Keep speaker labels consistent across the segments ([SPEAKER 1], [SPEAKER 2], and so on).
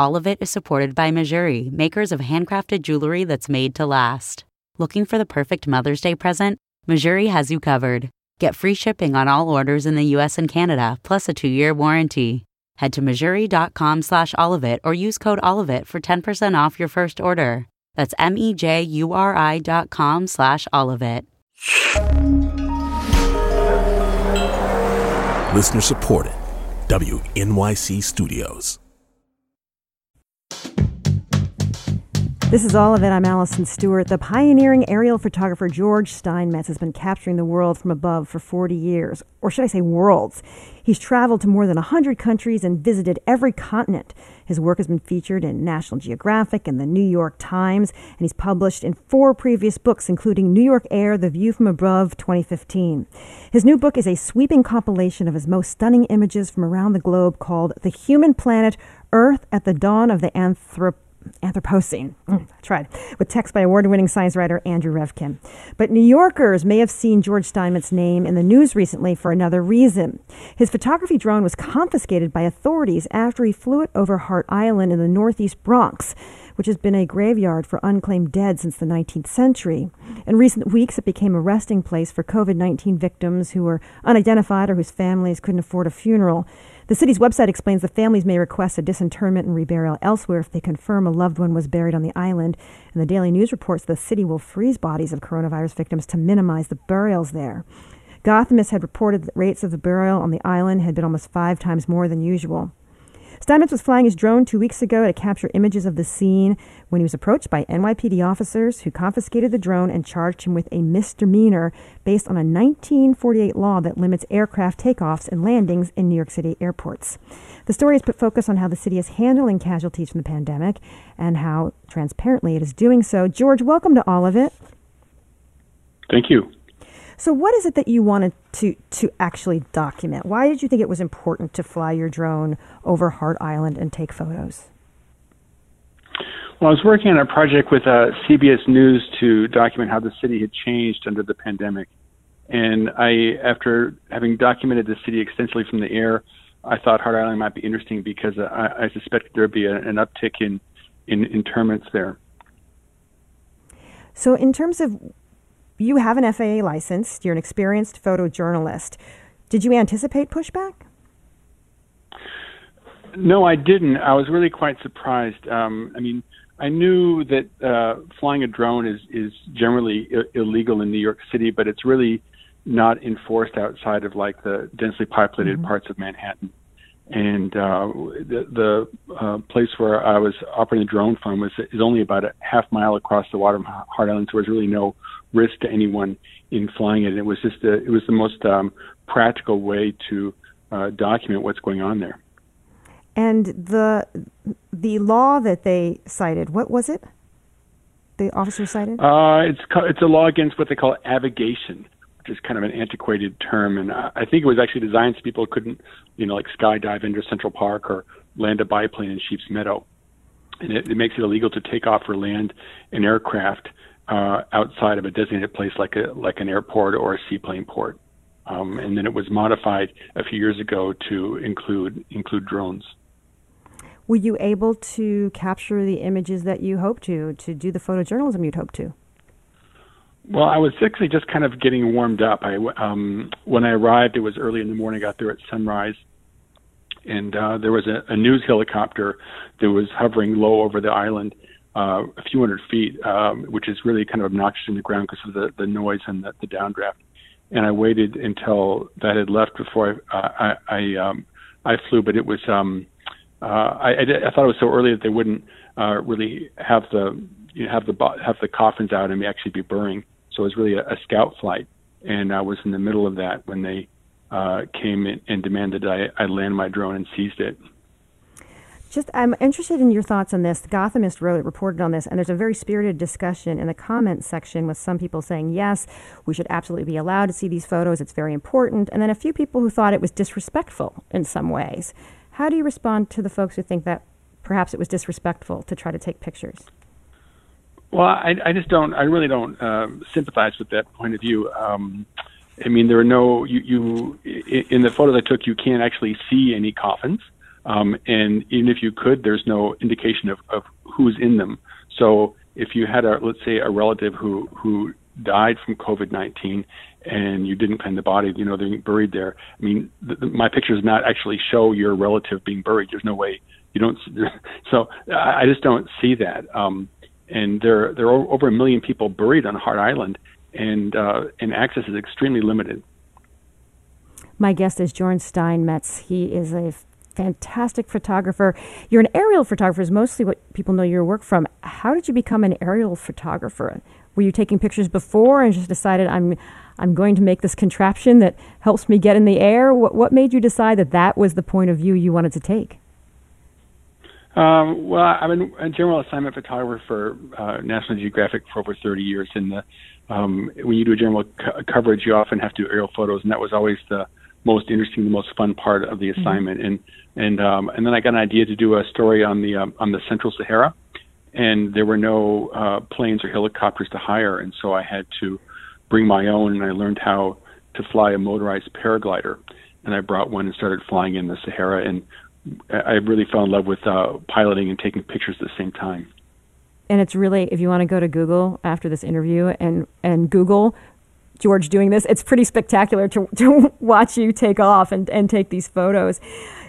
[SPEAKER 1] All of it is supported by Mejuri, makers of handcrafted jewelry that's made to last. Looking for the perfect Mother's Day present? Mejuri has you covered. Get free shipping on all orders in the US and Canada, plus a two-year warranty. Head to mejuri.com slash allofit or use code allofit for 10% off your first order. That's M-E-J-U-R-I dot com slash allofit.
[SPEAKER 2] Listener supported. WNYC Studios.
[SPEAKER 3] This is all of it. I'm Allison Stewart. The pioneering aerial photographer George Steinmetz has been capturing the world from above for 40 years, or should I say worlds. He's traveled to more than 100 countries and visited every continent. His work has been featured in National Geographic and the New York Times, and he's published in four previous books, including New York Air, The View from Above 2015. His new book is a sweeping compilation of his most stunning images from around the globe called The Human Planet Earth at the Dawn of the Anthropocene. Anthropocene. Mm, I tried. With text by award winning science writer Andrew Revkin. But New Yorkers may have seen George Steinmetz's name in the news recently for another reason. His photography drone was confiscated by authorities after he flew it over Hart Island in the northeast Bronx which has been a graveyard for unclaimed dead since the 19th century. In recent weeks, it became a resting place for COVID 19 victims who were unidentified or whose families couldn't afford a funeral. The city's website explains the families may request a disinterment and reburial elsewhere if they confirm a loved one was buried on the island. And the Daily News reports the city will freeze bodies of coronavirus victims to minimize the burials there. Gothamist had reported that rates of the burial on the island had been almost five times more than usual. Steinmetz was flying his drone two weeks ago to capture images of the scene when he was approached by NYPD officers who confiscated the drone and charged him with a misdemeanor based on a 1948 law that limits aircraft takeoffs and landings in New York City airports. The story has put focus on how the city is handling casualties from the pandemic and how transparently it is doing so. George, welcome to all of it.
[SPEAKER 4] Thank you.
[SPEAKER 3] So, what is it that you wanted to to actually document? Why did you think it was important to fly your drone over Hart Island and take photos?
[SPEAKER 4] Well, I was working on a project with uh, CBS News to document how the city had changed under the pandemic, and I, after having documented the city extensively from the air, I thought Hart Island might be interesting because I, I suspected there would be a, an uptick in, in interments there.
[SPEAKER 3] So, in terms of you have an FAA license, you're an experienced photojournalist. Did you anticipate pushback?
[SPEAKER 4] No, I didn't. I was really quite surprised. Um, I mean, I knew that uh, flying a drone is is generally I- illegal in New York City, but it's really not enforced outside of like the densely populated mm-hmm. parts of Manhattan. And uh, the, the uh, place where I was operating the drone from was is only about a half mile across the water from Hart Island, so there was really no risk to anyone in flying it. And it was just a, it was the most um, practical way to uh, document what's going on there.
[SPEAKER 3] And the the law that they cited, what was it? The officer cited?
[SPEAKER 4] Uh, it's it's a law against what they call avigation, is kind of an antiquated term, and I think it was actually designed so people couldn't, you know, like skydive into Central Park or land a biplane in Sheep's Meadow, and it, it makes it illegal to take off or land an aircraft uh, outside of a designated place like a like an airport or a seaplane port. Um, and then it was modified a few years ago to include include drones.
[SPEAKER 3] Were you able to capture the images that you hoped to, to do the photojournalism you'd hoped to?
[SPEAKER 4] Well, I was actually just kind of getting warmed up. I um, when I arrived, it was early in the morning. I got there at sunrise, and uh, there was a, a news helicopter that was hovering low over the island, uh, a few hundred feet, um, which is really kind of obnoxious in the ground because of the, the noise and the, the downdraft. And I waited until that had left before I uh, I, I, um, I flew, but it was um, uh, I, I, I thought it was so early that they wouldn't uh, really have the you know, have the have the coffins out and actually be burying. So it was really a, a scout flight, and I was in the middle of that when they uh, came in and demanded I, I land my drone and seized it.
[SPEAKER 3] Just, I'm interested in your thoughts on this. Gothamist wrote, reported on this, and there's a very spirited discussion in the comments section with some people saying, yes, we should absolutely be allowed to see these photos. It's very important. And then a few people who thought it was disrespectful in some ways. How do you respond to the folks who think that perhaps it was disrespectful to try to take pictures?
[SPEAKER 4] Well, I, I just don't. I really don't um, sympathize with that point of view. Um, I mean, there are no you, you in the photos I took. You can't actually see any coffins. Um, and even if you could, there's no indication of, of who's in them. So if you had a, let's say, a relative who who died from COVID-19 and you didn't find the body, you know, they're buried there. I mean, the, the, my pictures not actually show your relative being buried. There's no way you don't. So I just don't see that. Um, and there there are over a million people buried on Hart Island, and uh, and access is extremely limited.
[SPEAKER 3] My guest is George Steinmetz. He is a fantastic photographer. You're an aerial photographer, is mostly what people know your work from. How did you become an aerial photographer? Were you taking pictures before and just decided I'm I'm going to make this contraption that helps me get in the air? What, what made you decide that that was the point of view you wanted to take?
[SPEAKER 4] Um, well, I've been a general assignment photographer for uh, National Geographic for over 30 years, and the, um, when you do a general co- coverage, you often have to do aerial photos, and that was always the most interesting, the most fun part of the mm-hmm. assignment. Mm-hmm. And and um, and then I got an idea to do a story on the um, on the Central Sahara, and there were no uh, planes or helicopters to hire, and so I had to bring my own, and I learned how to fly a motorized paraglider, and I brought one and started flying in the Sahara, and I really fell in love with uh, piloting and taking pictures at the same time.
[SPEAKER 3] And it's really, if you want to go to Google after this interview and and Google George doing this, it's pretty spectacular to, to watch you take off and, and take these photos.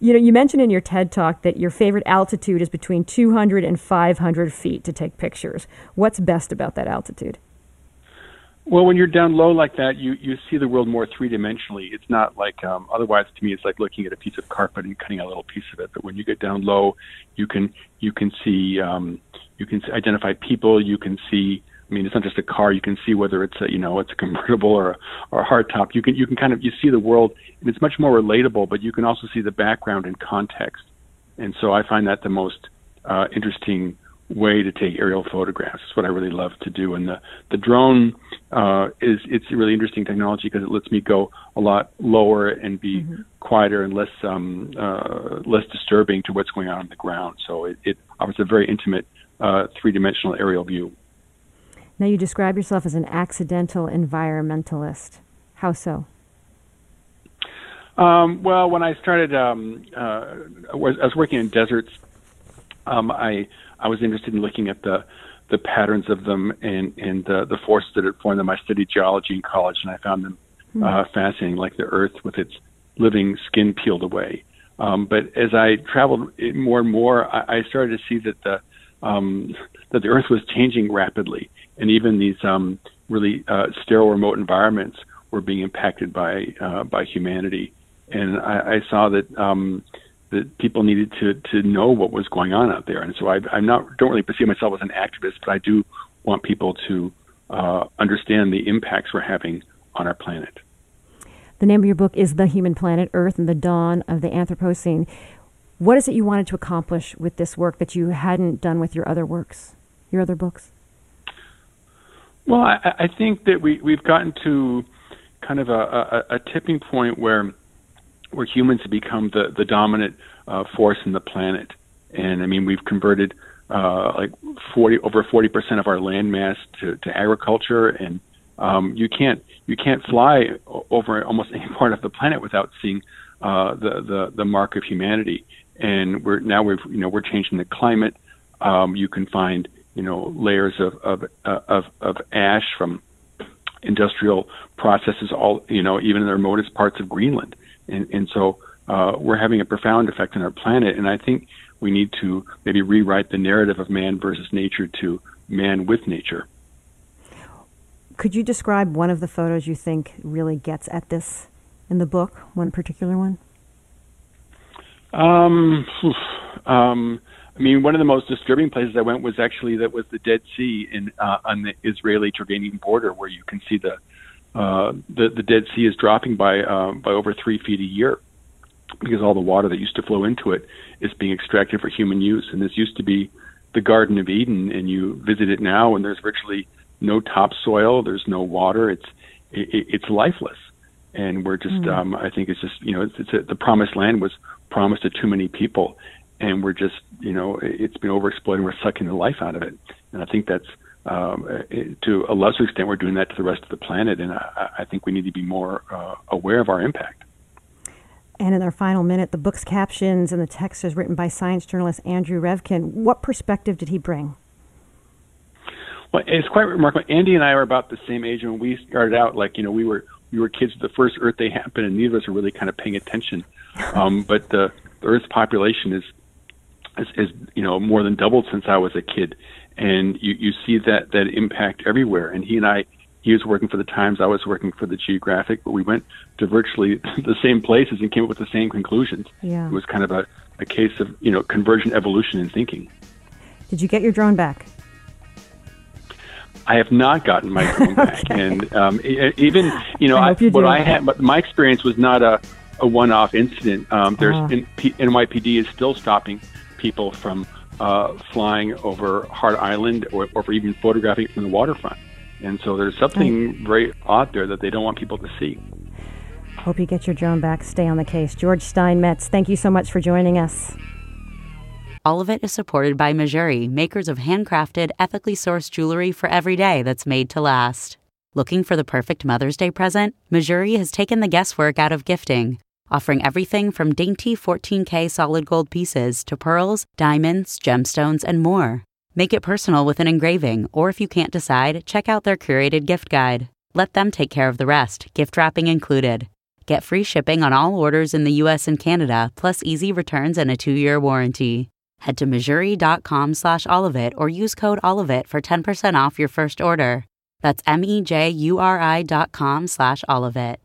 [SPEAKER 3] You know, you mentioned in your TED talk that your favorite altitude is between 200 and 500 feet to take pictures. What's best about that altitude?
[SPEAKER 4] Well, when you're down low like that, you you see the world more three dimensionally. It's not like um, otherwise to me, it's like looking at a piece of carpet and cutting a little piece of it. But when you get down low, you can you can see um, you can identify people. You can see. I mean, it's not just a car. You can see whether it's a you know it's a convertible or a, or a hardtop. You can you can kind of you see the world, and it's much more relatable. But you can also see the background and context. And so I find that the most uh, interesting way to take aerial photographs. It's what I really love to do. And the the drone uh, is it's a really interesting technology because it lets me go a lot lower and be mm-hmm. quieter and less um, uh, less disturbing to what's going on on the ground. So it, it offers a very intimate uh, three dimensional aerial view.
[SPEAKER 3] Now you describe yourself as an accidental environmentalist. How so?
[SPEAKER 4] Um, well, when I started, um, uh, I, was, I was working in deserts. Um, I I was interested in looking at the the patterns of them and and uh, the forces that had formed them. I studied geology in college, and I found them mm. uh, fascinating, like the Earth with its living skin peeled away. Um, but as I traveled more and more, I, I started to see that the um, that the Earth was changing rapidly, and even these um, really uh, sterile, remote environments were being impacted by uh, by humanity. And I, I saw that um, that people needed to to know what was going on out there. And so I, I'm not don't really perceive myself as an activist, but I do want people to uh, understand the impacts we're having on our planet.
[SPEAKER 3] The name of your book is The Human Planet Earth and the Dawn of the Anthropocene. What is it you wanted to accomplish with this work that you hadn't done with your other works, your other books?
[SPEAKER 4] Well, I, I think that we, we've gotten to kind of a, a, a tipping point where where humans have become the the dominant uh, force in the planet. And I mean, we've converted uh, like 40 over 40 percent of our land mass to, to agriculture, and um, you can't you can't fly over almost any part of the planet without seeing uh, the the the mark of humanity. And we're now we've you know we're changing the climate. Um, you can find you know layers of of uh, of, of ash from industrial processes all you know even in the remotest parts of Greenland and, and so uh, we're having a profound effect on our planet. And I think we need to maybe rewrite the narrative of man versus nature to man with nature.
[SPEAKER 3] Could you describe one of the photos you think really gets at this in the book? One particular one?
[SPEAKER 4] Um, um, I mean, one of the most disturbing places I went was actually that was the Dead Sea in uh, on the Israeli-Jordanian border, where you can see the uh, the the Dead Sea is dropping by uh, by over three feet a year because all the water that used to flow into it is being extracted for human use. And this used to be the Garden of Eden, and you visit it now, and there's virtually no topsoil, there's no water, it's it, it's lifeless, and we're just mm. um, I think it's just you know it's, it's a, the promised land was promised to too many people, and we're just you know it's been overexploited, and we're sucking the life out of it, and I think that's um, to a lesser extent, we're doing that to the rest of the planet, and I, I think we need to be more uh, aware of our impact.
[SPEAKER 3] And in our final minute, the book's captions and the text is written by science journalist Andrew Revkin. What perspective did he bring?
[SPEAKER 4] Well, it's quite remarkable. Andy and I are about the same age, and when we started out, like you know, we were we were kids. The first Earth Day happened, and neither of us were really kind of paying attention. Um, but the, the Earth's population is, is is you know more than doubled since I was a kid, and you you see that that impact everywhere. And he and I, he was working for the Times, I was working for the Geographic, but we went to virtually the same places and came up with the same conclusions.
[SPEAKER 3] Yeah.
[SPEAKER 4] It was kind of a a case of you know convergent evolution in thinking.
[SPEAKER 3] Did you get your drone back?
[SPEAKER 4] I have not gotten my drone back,
[SPEAKER 3] Okay.
[SPEAKER 4] and um, even you know
[SPEAKER 3] I
[SPEAKER 4] I what. I had, but my experience was not a, a one-off incident. Um, there's. N- P- NYPD is still stopping people from uh, flying over Hart Island or, or for even photographing from the waterfront, and so there's something very odd there that they don't want people to see.
[SPEAKER 3] Hope you get your drone back. Stay on the case. George Steinmetz, thank you so much for joining us.
[SPEAKER 1] All of it is supported by Mejuri, makers of handcrafted, ethically sourced jewelry for every day that's made to last. Looking for the perfect Mother's Day present? Mejuri has taken the guesswork out of gifting, offering everything from dainty 14K solid gold pieces to pearls, diamonds, gemstones, and more. Make it personal with an engraving, or if you can't decide, check out their curated gift guide. Let them take care of the rest, gift wrapping included. Get free shipping on all orders in the US and Canada, plus easy returns and a two-year warranty. Head to Mejuri.com slash it or use code it for 10% off your first order. That's M E J U R I dot com slash it.